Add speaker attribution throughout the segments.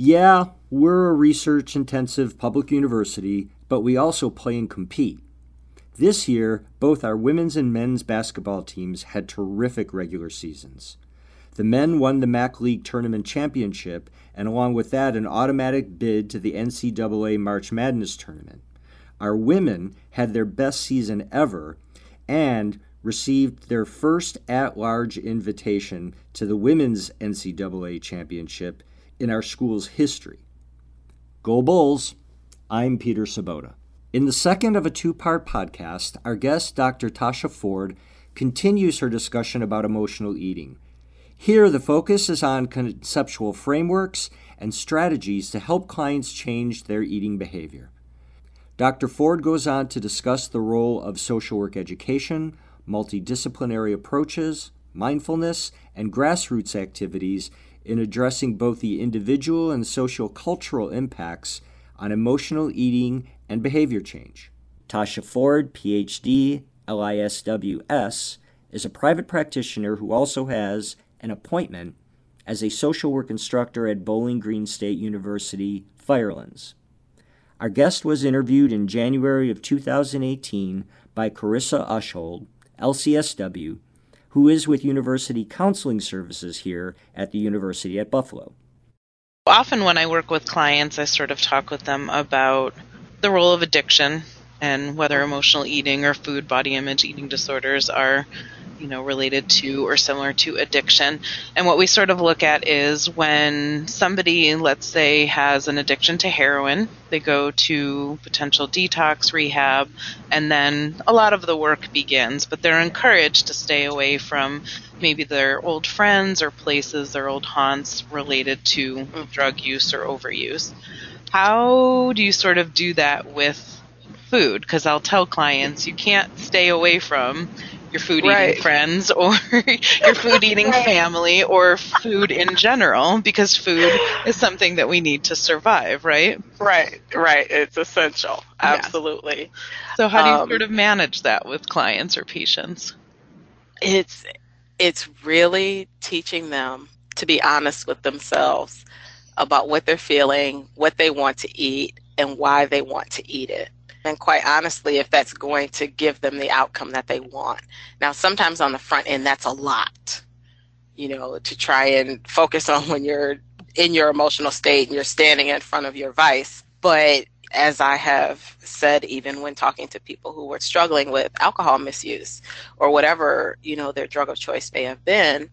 Speaker 1: Yeah, we're a research intensive public university, but we also play and compete. This year, both our women's and men's basketball teams had terrific regular seasons. The men won the MAC League Tournament Championship, and along with that, an automatic bid to the NCAA March Madness Tournament. Our women had their best season ever and received their first at large invitation to the Women's NCAA Championship in our school's history. Go Bulls! I'm Peter Sobota. In the second of a two part podcast, our guest, Dr. Tasha Ford, continues her discussion about emotional eating. Here, the focus is on conceptual frameworks and strategies to help clients change their eating behavior. Dr. Ford goes on to discuss the role of social work education, multidisciplinary approaches, mindfulness, and grassroots activities in addressing both the individual and social cultural impacts on emotional eating and behavior change. Tasha Ford, PhD, LISWS, is a private practitioner who also has an appointment as a social work instructor at Bowling Green State University, Firelands. Our guest was interviewed in January of 2018 by Carissa Ushold, LCSW, who is with University Counseling Services here at the University at Buffalo.
Speaker 2: Often, when I work with clients, I sort of talk with them about the role of addiction and whether emotional eating or food body image eating disorders are you know related to or similar to addiction. And what we sort of look at is when somebody let's say has an addiction to heroin they go to potential detox rehab and then a lot of the work begins. But they're encouraged to stay away from maybe their old friends or places their old haunts related to drug use or overuse. How do you sort of do that with food? Because I'll tell clients you can't stay away from your food eating right. friends or your food eating right. family or food in general because food is something that we need to survive, right?
Speaker 3: Right, right. It's essential. Absolutely.
Speaker 2: Yeah. So how do you um, sort of manage that with clients or patients?
Speaker 3: It's it's really teaching them to be honest with themselves about what they're feeling, what they want to eat, and why they want to eat it and quite honestly, if that's going to give them the outcome that they want. Now, sometimes on the front end, that's a lot, you know, to try and focus on when you're in your emotional state and you're standing in front of your vice. But as I have said, even when talking to people who were struggling with alcohol misuse or whatever, you know, their drug of choice may have been,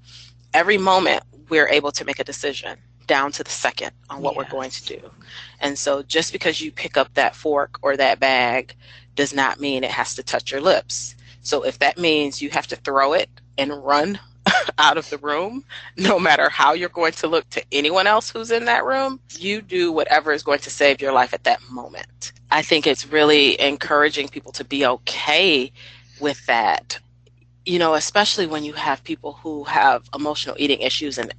Speaker 3: every moment we're able to make a decision down to the second on what yes. we're going to do. And so just because you pick up that fork or that bag does not mean it has to touch your lips. So if that means you have to throw it and run out of the room, no matter how you're going to look to anyone else who's in that room, you do whatever is going to save your life at that moment. I think it's really encouraging people to be okay with that. You know, especially when you have people who have emotional eating issues and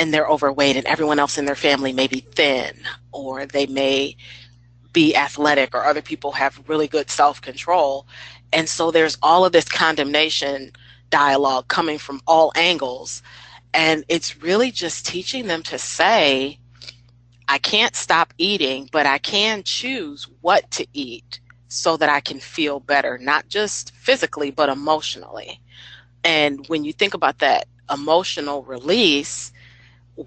Speaker 3: and they're overweight and everyone else in their family may be thin or they may be athletic or other people have really good self-control. And so there's all of this condemnation dialogue coming from all angles. And it's really just teaching them to say I can't stop eating but I can choose what to eat so that I can feel better not just physically but emotionally. And when you think about that emotional release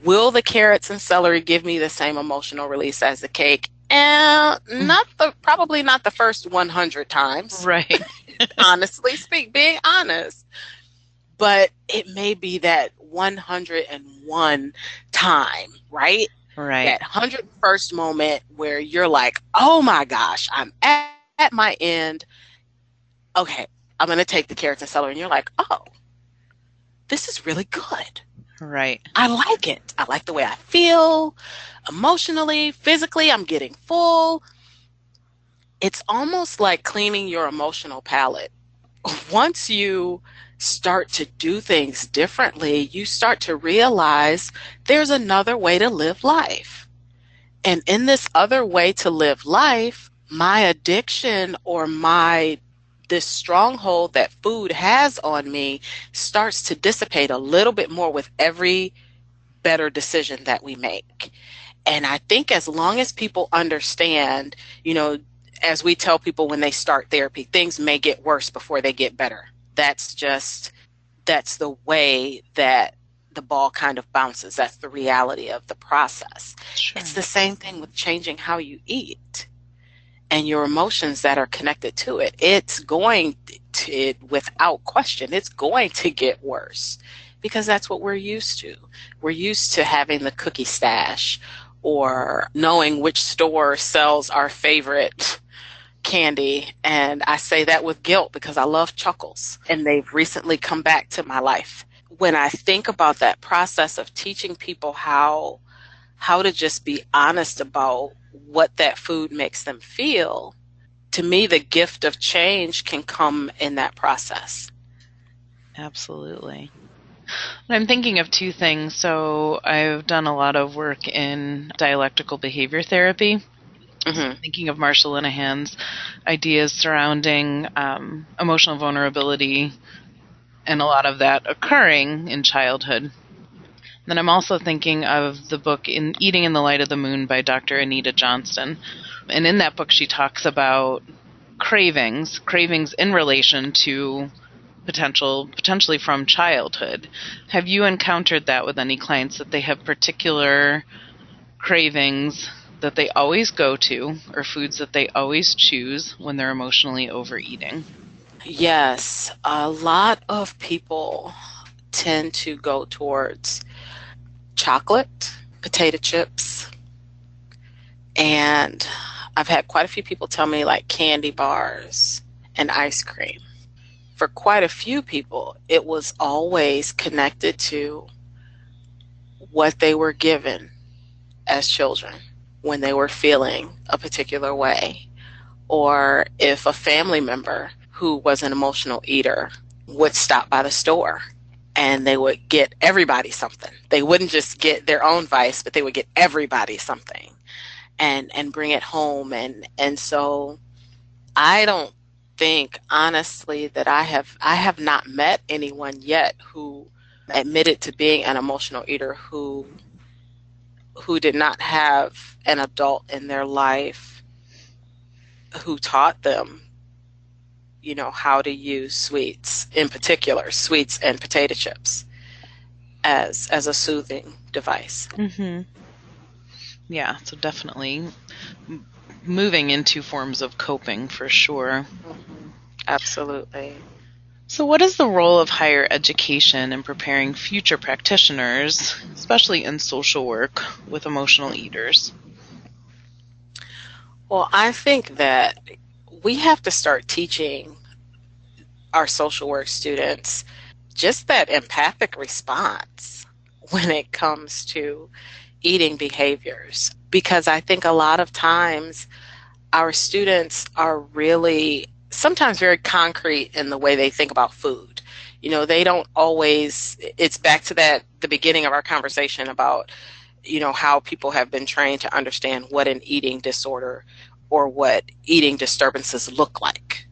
Speaker 3: will the carrots and celery give me the same emotional release as the cake? And not the probably not the first 100 times.
Speaker 2: Right.
Speaker 3: Honestly speak, being honest. But it may be that 101 time, right?
Speaker 2: Right.
Speaker 3: That 101st moment where you're like, "Oh my gosh, I'm at, at my end. Okay, I'm going to take the carrots and celery." And you're like, "Oh, this is really good."
Speaker 2: Right.
Speaker 3: I like it. I like the way I feel emotionally, physically. I'm getting full. It's almost like cleaning your emotional palate. Once you start to do things differently, you start to realize there's another way to live life. And in this other way to live life, my addiction or my this stronghold that food has on me starts to dissipate a little bit more with every better decision that we make. And I think as long as people understand, you know, as we tell people when they start therapy, things may get worse before they get better. That's just, that's the way that the ball kind of bounces. That's the reality of the process. Sure. It's the same thing with changing how you eat and your emotions that are connected to it. It's going to, without question, it's going to get worse because that's what we're used to. We're used to having the cookie stash or knowing which store sells our favorite candy. And I say that with guilt because I love chuckles and they've recently come back to my life. When I think about that process of teaching people how how to just be honest about what that food makes them feel, to me, the gift of change can come in that process.
Speaker 2: Absolutely. I'm thinking of two things. So, I've done a lot of work in dialectical behavior therapy. Mm-hmm. Thinking of Marsha Linehan's ideas surrounding um, emotional vulnerability and a lot of that occurring in childhood. Then I'm also thinking of the book in Eating in the Light of the Moon by Dr. Anita Johnston. And in that book she talks about cravings, cravings in relation to potential potentially from childhood. Have you encountered that with any clients that they have particular cravings that they always go to or foods that they always choose when they're emotionally overeating?
Speaker 3: Yes, a lot of people tend to go towards chocolate, potato chips, and I've had quite a few people tell me like candy bars and ice cream. For quite a few people, it was always connected to what they were given as children when they were feeling a particular way, or if a family member who was an emotional eater would stop by the store and they would get everybody something. They wouldn't just get their own vice, but they would get everybody something and and bring it home and and so I don't think honestly that I have I have not met anyone yet who admitted to being an emotional eater who who did not have an adult in their life who taught them you know how to use sweets in particular sweets and potato chips as as a soothing device
Speaker 2: mm-hmm. yeah so definitely moving into forms of coping for sure
Speaker 3: mm-hmm. absolutely
Speaker 2: so what is the role of higher education in preparing future practitioners especially in social work with emotional eaters
Speaker 3: well i think that we have to start teaching our social work students just that empathic response when it comes to eating behaviors. Because I think a lot of times our students are really sometimes very concrete in the way they think about food. You know, they don't always, it's back to that, the beginning of our conversation about, you know, how people have been trained to understand what an eating disorder or what eating disturbances look like.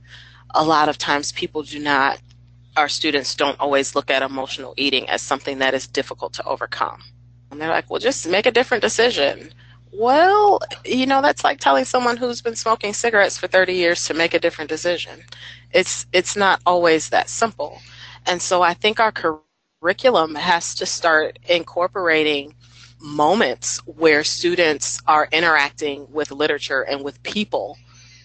Speaker 3: A lot of times people do not, our students don't always look at emotional eating as something that is difficult to overcome. And they're like, well, just make a different decision. Well, you know, that's like telling someone who's been smoking cigarettes for 30 years to make a different decision. It's it's not always that simple. And so I think our curriculum has to start incorporating moments where students are interacting with literature and with people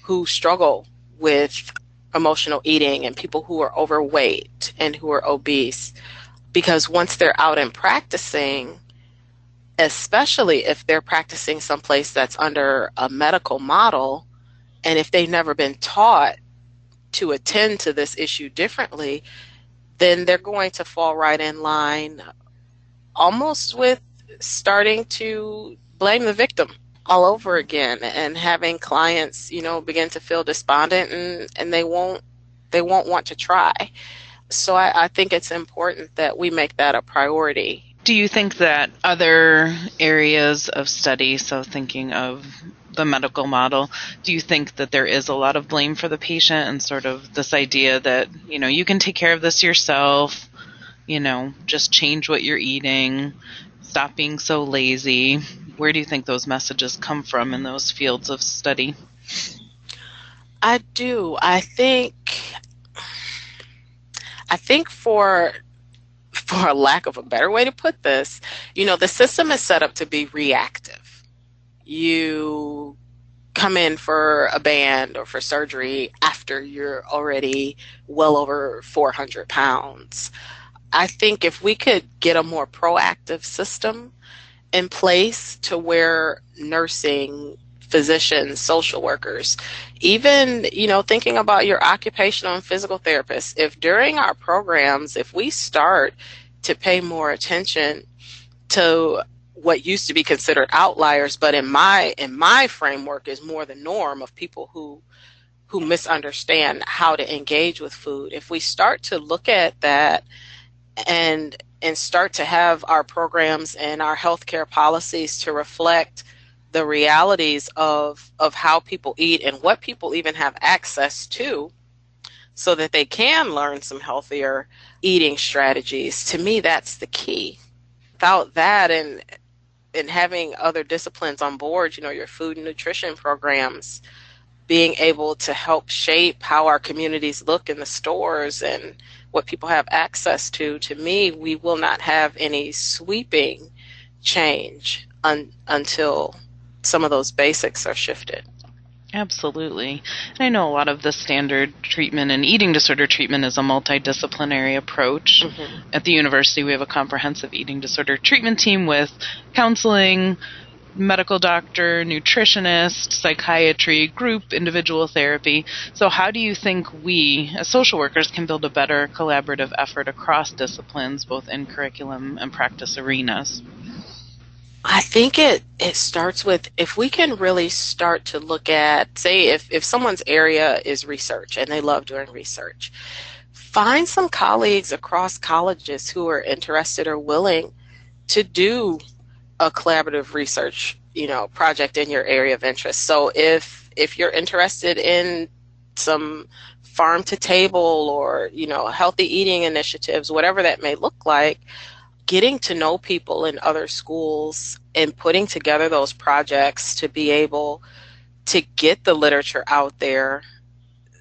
Speaker 3: who struggle with emotional eating and people who are overweight and who are obese. Because once they're out and practicing, especially if they're practicing someplace that's under a medical model, and if they've never been taught to attend to this issue differently, then they're going to fall right in line almost with starting to blame the victim all over again and having clients, you know, begin to feel despondent and, and they won't they won't want to try. So I, I think it's important that we make that a priority.
Speaker 2: Do you think that other areas of study, so thinking of the medical model, do you think that there is a lot of blame for the patient and sort of this idea that, you know, you can take care of this yourself, you know, just change what you're eating, stop being so lazy? Where do you think those messages come from in those fields of study?
Speaker 3: I do. I think I think for for a lack of a better way to put this, you know, the system is set up to be reactive. You come in for a band or for surgery after you're already well over 400 pounds. I think if we could get a more proactive system in place to where nursing physicians, social workers, even, you know, thinking about your occupational and physical therapists. If during our programs, if we start to pay more attention to what used to be considered outliers, but in my in my framework is more the norm of people who who misunderstand how to engage with food. If we start to look at that and and start to have our programs and our healthcare policies to reflect the realities of of how people eat and what people even have access to so that they can learn some healthier eating strategies. To me that's the key. Without that and and having other disciplines on board you know your food and nutrition programs being able to help shape how our communities look in the stores and what people have access to to me we will not have any sweeping change un- until some of those basics are shifted.
Speaker 2: Absolutely. And I know a lot of the standard treatment and eating disorder treatment is a multidisciplinary approach. Mm-hmm. At the university, we have a comprehensive eating disorder treatment team with counseling, medical doctor, nutritionist, psychiatry, group, individual therapy. So, how do you think we, as social workers, can build a better collaborative effort across disciplines, both in curriculum and practice arenas?
Speaker 3: I think it it starts with if we can really start to look at say if if someone's area is research and they love doing research find some colleagues across colleges who are interested or willing to do a collaborative research you know project in your area of interest. So if if you're interested in some farm to table or you know healthy eating initiatives whatever that may look like getting to know people in other schools and putting together those projects to be able to get the literature out there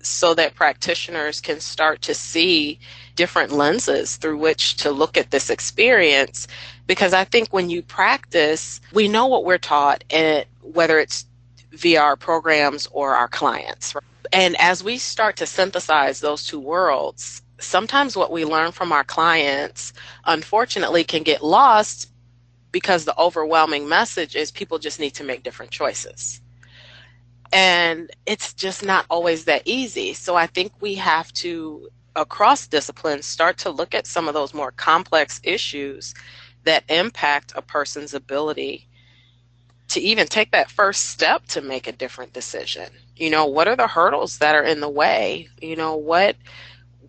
Speaker 3: so that practitioners can start to see different lenses through which to look at this experience because i think when you practice we know what we're taught and whether it's via our programs or our clients and as we start to synthesize those two worlds sometimes what we learn from our clients, unfortunately, can get lost because the overwhelming message is people just need to make different choices. And it's just not always that easy. So I think we have to, across disciplines, start to look at some of those more complex issues that impact a person's ability to even take that first step to make a different decision. You know, what are the hurdles that are in the way? You know, what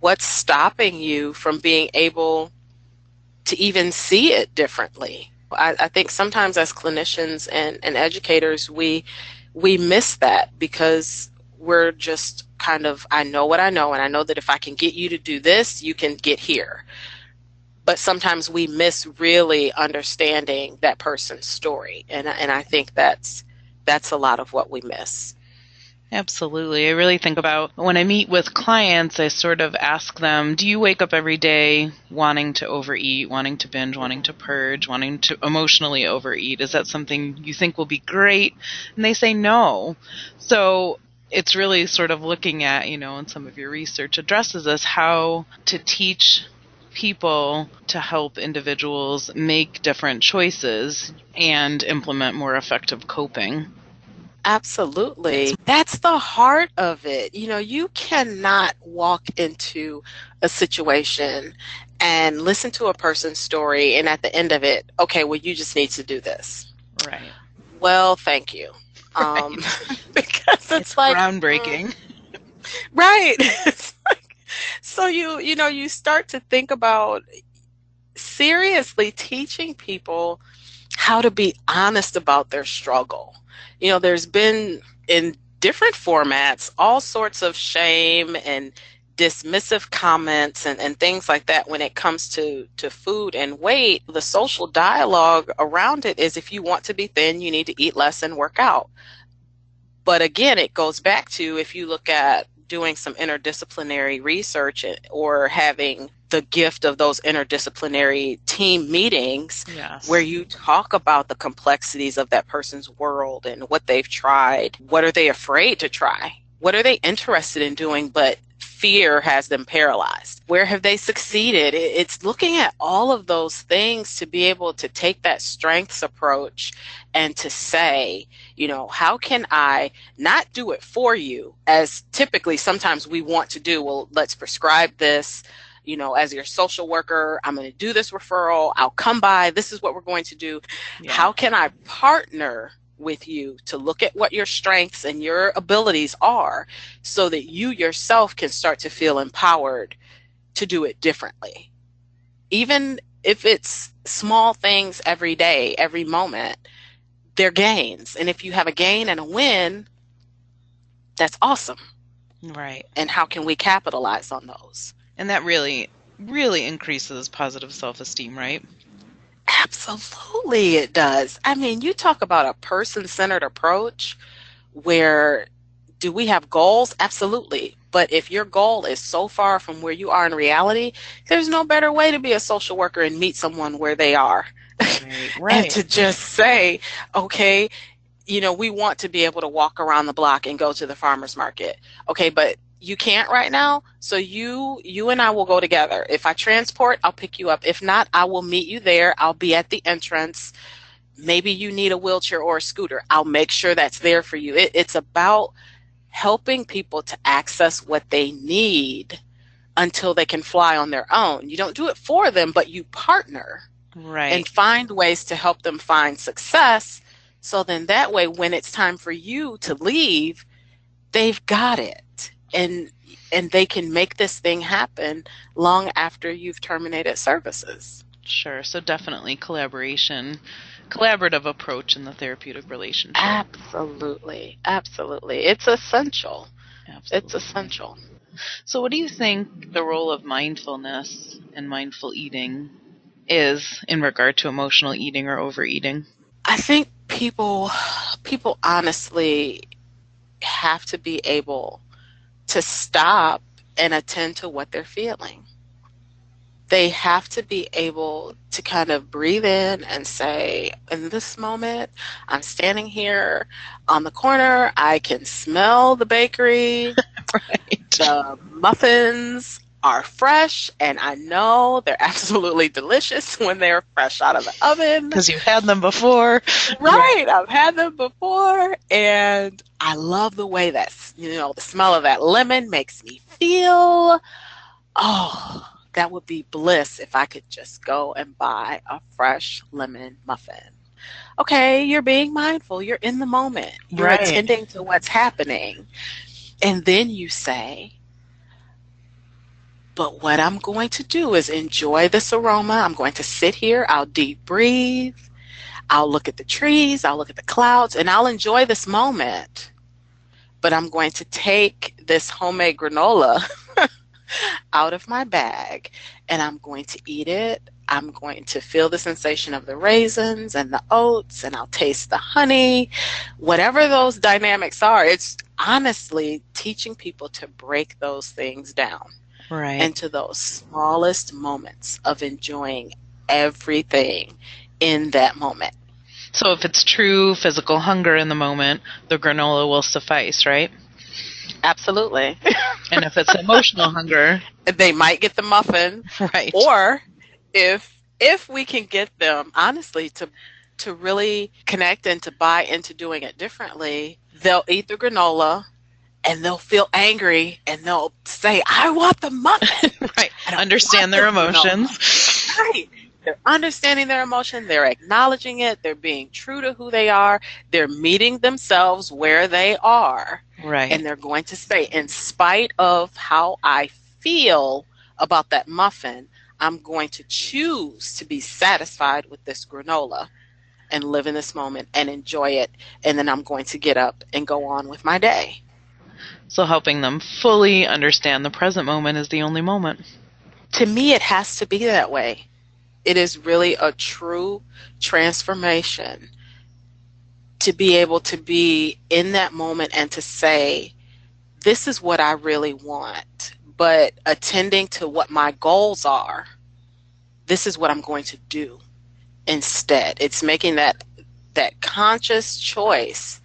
Speaker 3: what's stopping you from being able to even see it differently? I, I think sometimes as clinicians and, and educators, we we miss that because we're just kind of I know what I know, and I know that if I can get you to do this, you can get here. But sometimes we miss really understanding that person's story, and and I think that's that's a lot of what we miss.
Speaker 2: Absolutely. I really think about when I meet with clients, I sort of ask them, do you wake up every day wanting to overeat, wanting to binge, wanting to purge, wanting to emotionally overeat? Is that something you think will be great? And they say no. So it's really sort of looking at, you know, and some of your research addresses this, how to teach people to help individuals make different choices and implement more effective coping.
Speaker 3: Absolutely. That's the heart of it. You know, you cannot walk into a situation and listen to a person's story and at the end of it, okay, well, you just need to do this.
Speaker 2: Right.
Speaker 3: Well, thank you. Um, because it's,
Speaker 2: It's
Speaker 3: like
Speaker 2: groundbreaking.
Speaker 3: right. So you you know you start to think about seriously teaching people how to be honest about their struggle. You know, there's been in different formats all sorts of shame and dismissive comments and, and things like that when it comes to, to food and weight. The social dialogue around it is if you want to be thin, you need to eat less and work out. But again, it goes back to if you look at doing some interdisciplinary research or having the gift of those interdisciplinary team meetings
Speaker 2: Yes.
Speaker 3: where you talk about the complexities of that person's world and what they've tried. What are they afraid to try? What are they interested in doing, but fear has them paralyzed? Where have they succeeded? It's looking at all of those things to be able to take that strengths approach and to say, you know, how can I not do it for you as typically sometimes we want to do? Well, let's prescribe this you know, as your social worker, I'm going to do this referral. I'll come by. This is what we're going to do.
Speaker 2: Yeah.
Speaker 3: How can I partner with you to look at what your strengths and your abilities are so that you yourself can start to feel empowered to do it differently? Even if it's small things every day, every moment, they're gains. And if you have a gain and a win, that's awesome.
Speaker 2: Right.
Speaker 3: And how can we capitalize on those?
Speaker 2: And that really, really increases positive self esteem, right?
Speaker 3: Absolutely, it does. I mean, you talk about a person centered approach where do we have goals? Absolutely. But if your goal is so far from where you are in reality, there's no better way to be a social worker and meet someone where they are.
Speaker 2: Right.
Speaker 3: And to just say, okay, you know, we want to be able to walk around the block and go to the farmer's market. Okay, but you can't right now. So you you and I will go together. If I transport, I'll pick you up. If not, I will meet you there. I'll be at the entrance. Maybe you need a wheelchair or a scooter. I'll make sure that's there for you. It, it's about helping people to access what they need until they can fly on their own. You don't do it for them, but you partner
Speaker 2: Right.
Speaker 3: and find ways to help them find success. So then that way, when it's time for you to leave, they've got it and and they can make this thing happen long after you've terminated services.
Speaker 2: Sure. So definitely collaboration, collaborative approach in the therapeutic relationship.
Speaker 3: Absolutely. Absolutely. It's essential.
Speaker 2: Absolutely.
Speaker 3: It's essential.
Speaker 2: So, what do you think the role of mindfulness and mindful eating is in regard to emotional eating or overeating?
Speaker 3: I think people people honestly have to be able to stop and attend to what they're feeling. They have to be able to kind of breathe in and say, in this moment, I'm standing here on the corner. I can smell the bakery.
Speaker 2: Right.
Speaker 3: The muffins are fresh, and I know they're absolutely delicious when they're fresh out of the oven.
Speaker 2: Because you've had them before.
Speaker 3: Right. I've had them before and I love the way that you know the smell of that lemon makes me feel. Oh, that would be bliss if I could just go and buy a fresh lemon muffin. Okay, you're being mindful. You're in the moment. You're
Speaker 2: Right.
Speaker 3: attending to what's happening. And then you say, but what I'm going to do is enjoy this aroma. I'm going to sit here. I'll deep breathe. I'll look at the trees, I'll look at the clouds, and I'll enjoy this moment. But I'm going to take this homemade granola out of my bag and I'm going to eat it. I'm going to feel the sensation of the raisins and the oats, and I'll taste the honey. Whatever those dynamics are, it's honestly teaching people to break those things down
Speaker 2: Right.
Speaker 3: into those smallest moments of enjoying everything in that moment.
Speaker 2: so, if it's true physical hunger in the moment, the granola will suffice, right?
Speaker 3: Absolutely.
Speaker 2: And if it's emotional hunger,
Speaker 3: they might get the muffin
Speaker 2: right.
Speaker 3: or if if we can get them honestly to to really connect and to buy into doing it differently, they'll eat the granola and they'll feel angry and they'll say, I want the muffin.
Speaker 2: right. Understand their emotions.
Speaker 3: right. They're understanding their emotion. They're acknowledging it. They're being true to who they are. They're meeting themselves where they are.
Speaker 2: Right.
Speaker 3: And they're going to say, in spite of how I feel about that muffin, I'm going to choose to be satisfied with this granola and live in this moment and enjoy it. And then I'm going to get up and go on with my day.
Speaker 2: So, helping them fully understand the present moment is the only moment.
Speaker 3: To me, it has to be that way. It is really a true transformation to be able to be in that moment and to say, This is what I really want, but attending to what my goals are, this is what I'm going to do instead. It's making that that conscious choice.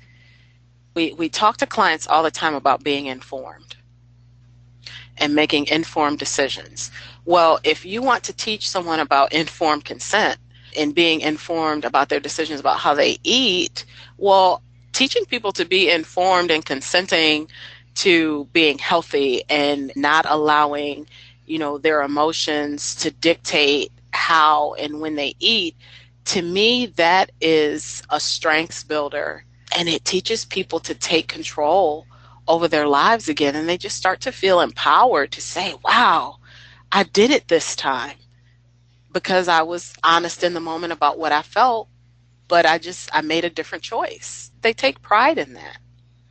Speaker 3: We we talk to clients all the time about being informed and making informed decisions. Well, if you want to teach someone about informed consent and being informed about their decisions about how they eat, well, teaching people to be informed and consenting to being healthy and not allowing, you know, their emotions to dictate how and when they eat, to me, that is a strengths builder. And it teaches people to take control over their lives again. And they just start to feel empowered to say, wow, I did it this time because I was honest in the moment about what I felt, but I just, I made a different choice. They take pride in that.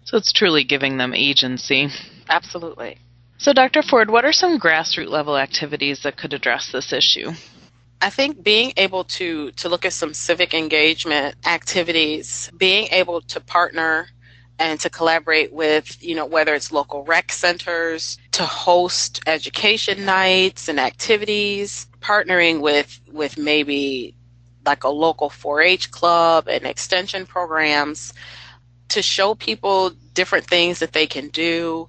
Speaker 2: So it's truly giving them agency.
Speaker 3: Absolutely.
Speaker 2: So, Dr. Ford, what are some grassroots level activities that could address this issue?
Speaker 3: I think being able to to look at some civic engagement activities, being able to partner and to collaborate with, you know, whether it's local rec centers, to host education nights and activities, partnering with with maybe like a local 4-H club and extension programs to show people different things that they can do,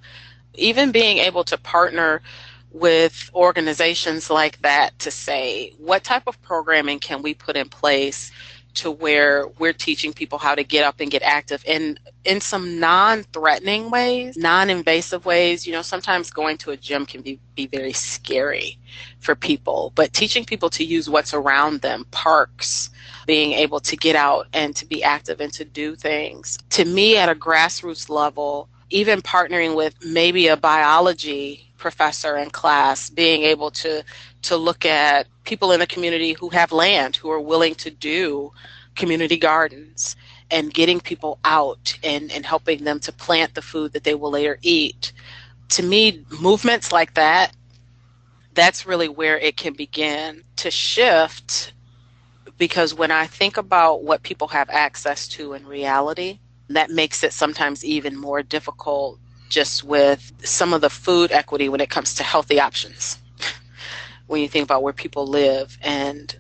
Speaker 3: even being able to partner with organizations like that to say what type of programming can we put in place to where we're teaching people how to get up and get active in in some non-threatening ways non-invasive ways? You know sometimes going to a gym can be, be very scary for people but teaching people to use what's around them parks being able to get out and to be active and to do things to me at a grassroots level even partnering with maybe a biology professor in class being able to to look at people in the community who have land who are willing to do community gardens and getting people out and, and helping them to plant the food that they will later eat. To me movements like that that's really where it can begin to shift because when i think about what people have access to in reality that makes it sometimes even more difficult just with some of the food equity when it comes to healthy options. when you think about where people live and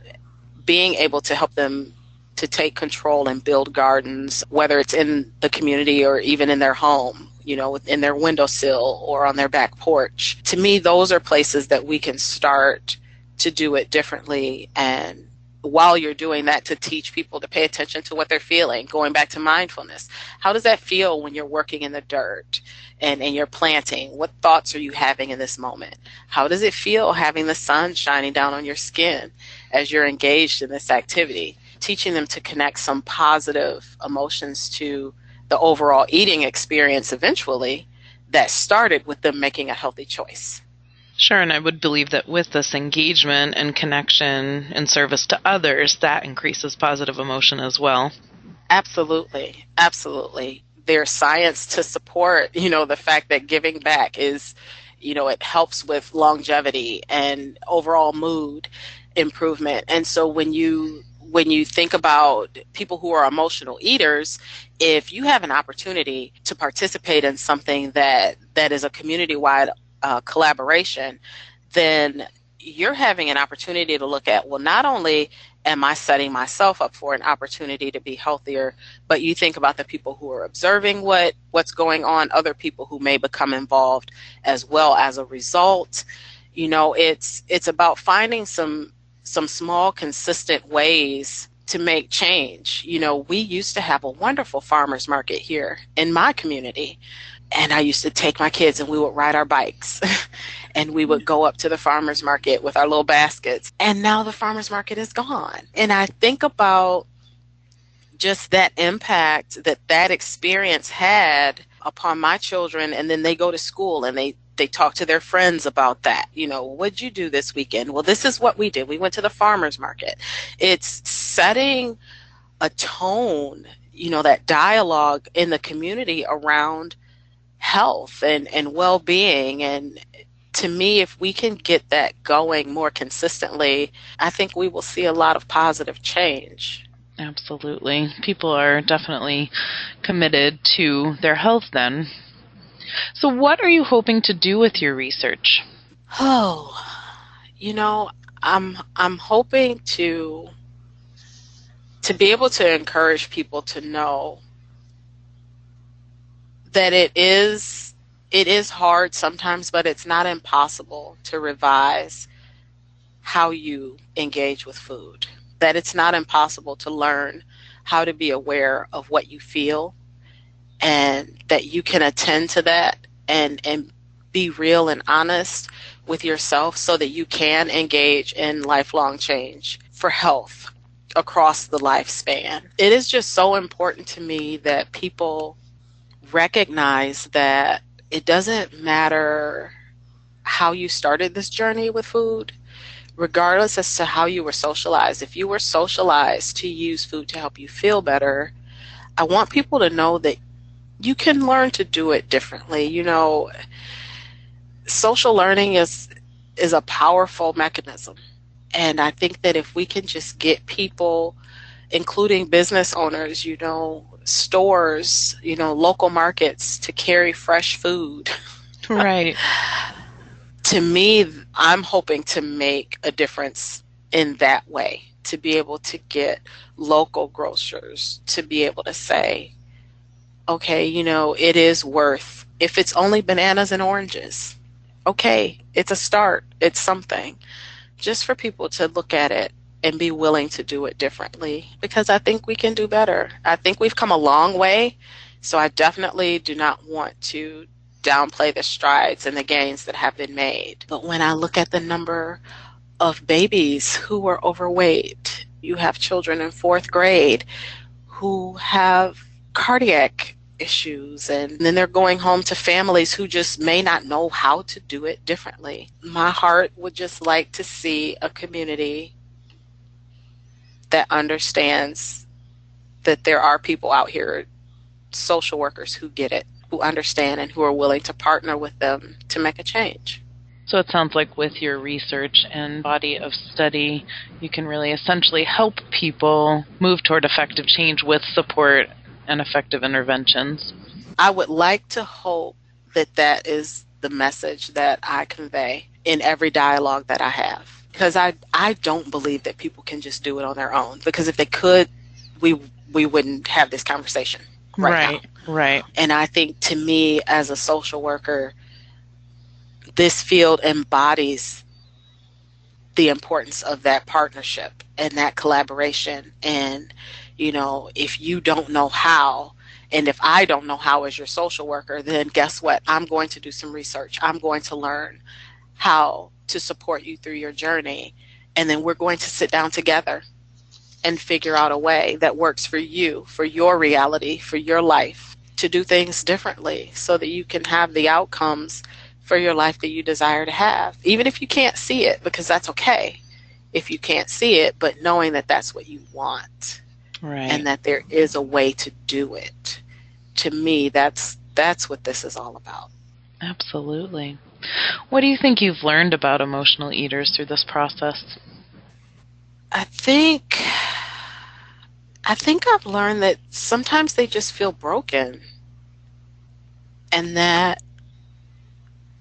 Speaker 3: being able to help them to take control and build gardens, whether it's in the community or even in their home, you know, in their windowsill or on their back porch. To me, those are places that we can start to do it differently and while you're doing that to teach people to pay attention to what they're feeling going back to mindfulness. How does that feel when you're working in the dirt and, and you're planting? What thoughts are you having in this moment? How does it feel having the sun shining down on your skin as you're engaged in this activity? Teaching them to connect some positive emotions to the overall eating experience eventually that started with them making a healthy choice
Speaker 2: Sure, and I would believe that with this engagement and connection and service to others, that increases positive emotion as well.
Speaker 3: Absolutely. Absolutely. There's science to support, you know, the fact that giving back is, you know, it helps with longevity and overall mood improvement. And so when you when you think about people who are emotional eaters, if you have an opportunity to participate in something that that is a community wide uh, collaboration, then you're having an opportunity to look at well, not only am I setting myself up for an opportunity to be healthier, but you think about the people who are observing what what's going on, other people who may become involved as well as a result. You know, it's it's about finding some some small consistent ways to make change. You know, we used to have a wonderful farmers market here in my community. And I used to take my kids and we would ride our bikes and we would go up to the farmers market with our little baskets. And now the farmers market is gone. And I think about just that impact that that experience had upon my children and then they go to school and they they talk to their friends about that you know what'd you do this weekend well this is what we did we went to the farmers market it's setting a tone you know that dialogue in the community around health and and well-being and to me if we can get that going more consistently i think we will see a lot of positive change
Speaker 2: Absolutely. People are definitely committed to their health then. So, what are you hoping to do with your research?
Speaker 3: Oh, you know, I'm I'm hoping to to be able to encourage people to know that it is it is hard sometimes, but it's not impossible to revise how you engage with food that it's not impossible to learn how to be aware of what you feel and that you can attend to that and and be real and honest with yourself so that you can engage in lifelong change for health across the lifespan. It is just so important to me that people recognize that it doesn't matter how you started this journey with food regardless as to how you were socialized, if you were socialized to use food to help you feel better, I want people to know that you can learn to do it differently. You know, social learning is is a powerful mechanism. And I think that if we can just get people including business owners, you know, stores, you know, local markets to carry fresh food.
Speaker 2: Right.
Speaker 3: to me, I'm hoping to make a difference in that way to be able to get local grocers to be able to say, okay, you know, it is worth, if it's only bananas and oranges, okay, it's a start, it's something. Just for people to look at it and be willing to do it differently because I think we can do better. I think we've come a long way. So I definitely do not want to downplay the strides and the gains that have been made. But when I look at the number of babies who are overweight, you have children in fourth grade who have cardiac issues and then they're going home to families who just may not know how to do it differently. My heart would just like to see a community that understands that there are people out here, social workers who get it who understand and who are willing to partner with them to make a change.
Speaker 2: So it sounds like with your research and body of study, you can really essentially help people move toward effective change with support and effective interventions.
Speaker 3: I would like to hope that that is the message that I convey in every dialogue that I have. Because I, I don't believe that people can just do it on their own. Because if they could, we we wouldn't have this conversation right, right
Speaker 2: now. Right.
Speaker 3: And I think to me as a social worker, this field embodies the importance of that partnership and that collaboration. And, you know, if you don't know how, and if I don't know how as your social worker, then guess what? I'm going to do some research. I'm going to learn how to support you through your journey. And then we're going to sit down together and figure out a way that works for you, for your reality, for your life, to do things differently so that you can have the outcomes for your life that you desire to have. Even if you can't see it, because that's okay if you can't see it, but knowing that that's what you want.
Speaker 2: Right.
Speaker 3: And that there is a way to do it. To me, that's that's what this is all about.
Speaker 2: Absolutely. What do you think you've learned about emotional eaters through this process?
Speaker 3: I think I think I've learned that sometimes they just feel broken and that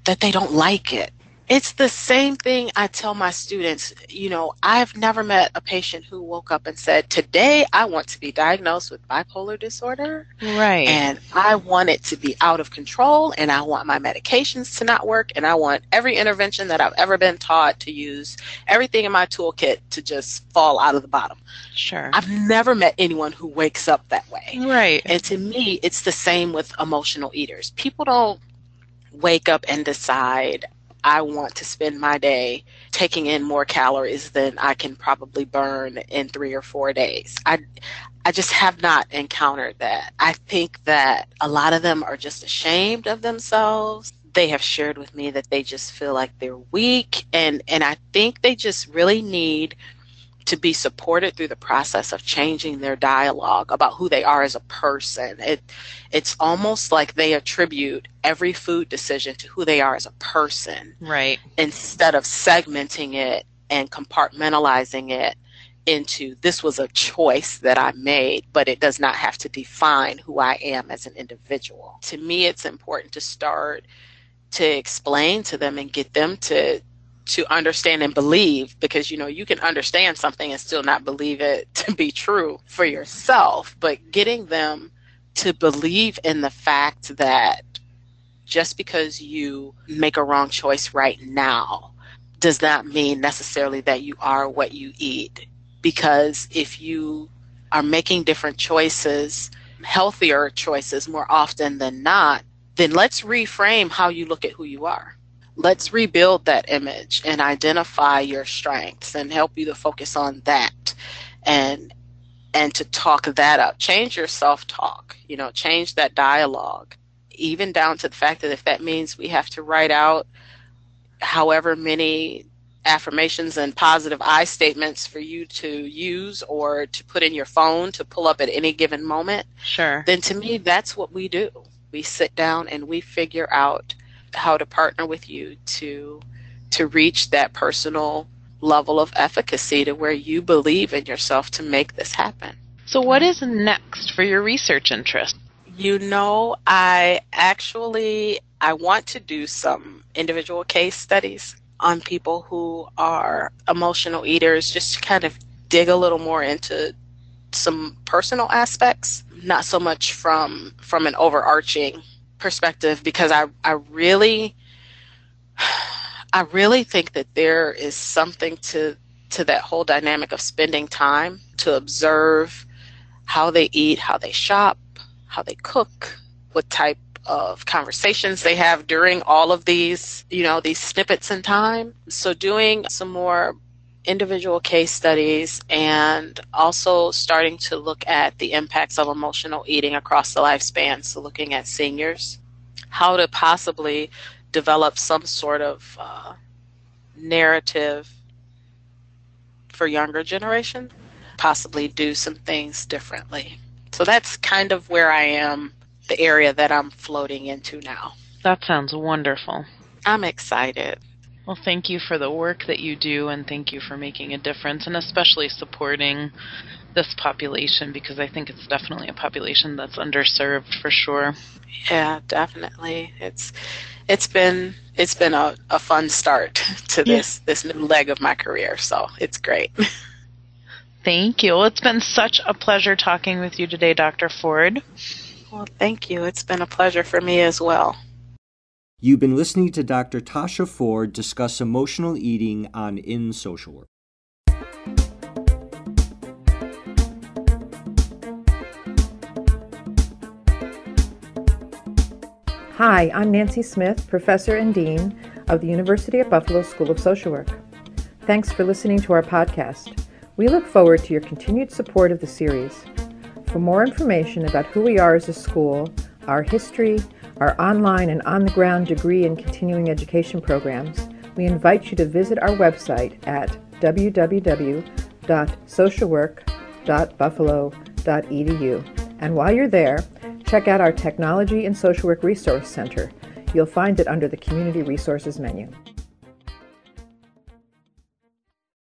Speaker 3: that they don't like it It's the same thing I tell my students. You know, I've never met a patient who woke up and said, Today I want to be diagnosed with bipolar disorder.
Speaker 2: Right.
Speaker 3: And I want it to be out of control, and I want my medications to not work, and I want every intervention that I've ever been taught to use, everything in my toolkit to just fall out of the bottom.
Speaker 2: Sure.
Speaker 3: I've never met anyone who wakes up that way.
Speaker 2: Right.
Speaker 3: And to me, it's the same with emotional eaters. People don't wake up and decide, I want to spend my day taking in more calories than I can probably burn in three or four days. I, I just have not encountered that. I think that a lot of them are just ashamed of themselves. They have shared with me that they just feel like they're weak, and, and I think they just really need to be supported through the process of changing their dialogue about who they are as a person. It it's almost like they attribute every food decision to who they are as a person.
Speaker 2: Right.
Speaker 3: Instead of segmenting it and compartmentalizing it into this was a choice that I made, but it does not have to define who I am as an individual. To me it's important to start to explain to them and get them to to understand and believe because you know you can understand something and still not believe it to be true for yourself. But getting them to believe in the fact that just because you make a wrong choice right now does not mean necessarily that you are what you eat. Because if you are making different choices healthier choices more often than not then let's reframe how you look at who you are let's rebuild that image and identify your strengths and help you to focus on that. And and to talk that up. Change your self-talk you know change that dialogue. Even down to the fact that if that means we have to write out however many affirmations and positive i statements for you to use or to put in your phone to pull up at any given moment
Speaker 2: Sure.
Speaker 3: then to me that's what we do. We sit down and we figure out how to partner with you to to reach that personal level of efficacy to where you believe in yourself to make this happen.
Speaker 2: So what is next for your research interest?
Speaker 3: You know, I actually I want to do some individual case studies on people who are emotional eaters just to kind of dig a little more into some personal aspects, not so much from from an overarching perspective because I, I really I really think that there is something to to that whole dynamic of spending time to observe how they eat, how they shop, how they cook, what type of conversations they have during all of these, you know, these snippets in time. So doing some more individual case studies and also starting to look at the impacts of emotional eating across the lifespan. So, looking at seniors, how to possibly develop some sort of uh, narrative for younger generation, possibly do some things differently. So, that's kind of where I am, the area that I'm floating into now.
Speaker 2: That sounds wonderful.
Speaker 3: I'm excited.
Speaker 2: Well, thank you for the work that you do, and thank you for making a difference, and especially supporting this population because I think it's definitely a population that's underserved for sure.
Speaker 3: Yeah, definitely. It's it's been it's been a, a fun start to this yeah. this new leg of my career, so it's great.
Speaker 2: Thank you. Well, it's been such a pleasure talking with you today, Dr. Ford.
Speaker 3: Well, thank you. It's been a pleasure for me as well.
Speaker 1: You've been listening to Dr. Tasha Ford discuss emotional eating on In Social Work.
Speaker 4: Hi, I'm Nancy Smyth, Professor and Dean of the University of Buffalo School of Social Work. Thanks for listening to our podcast. We look forward to your continued support of the series. For more information about who we are as a school, our history, our online and on the ground degree and continuing education programs, we invite you to visit our website at www.socialwork.buffalo.edu. And while you're there, check out our Technology and Social Work Resource Center. You'll find it under the Community Resources menu.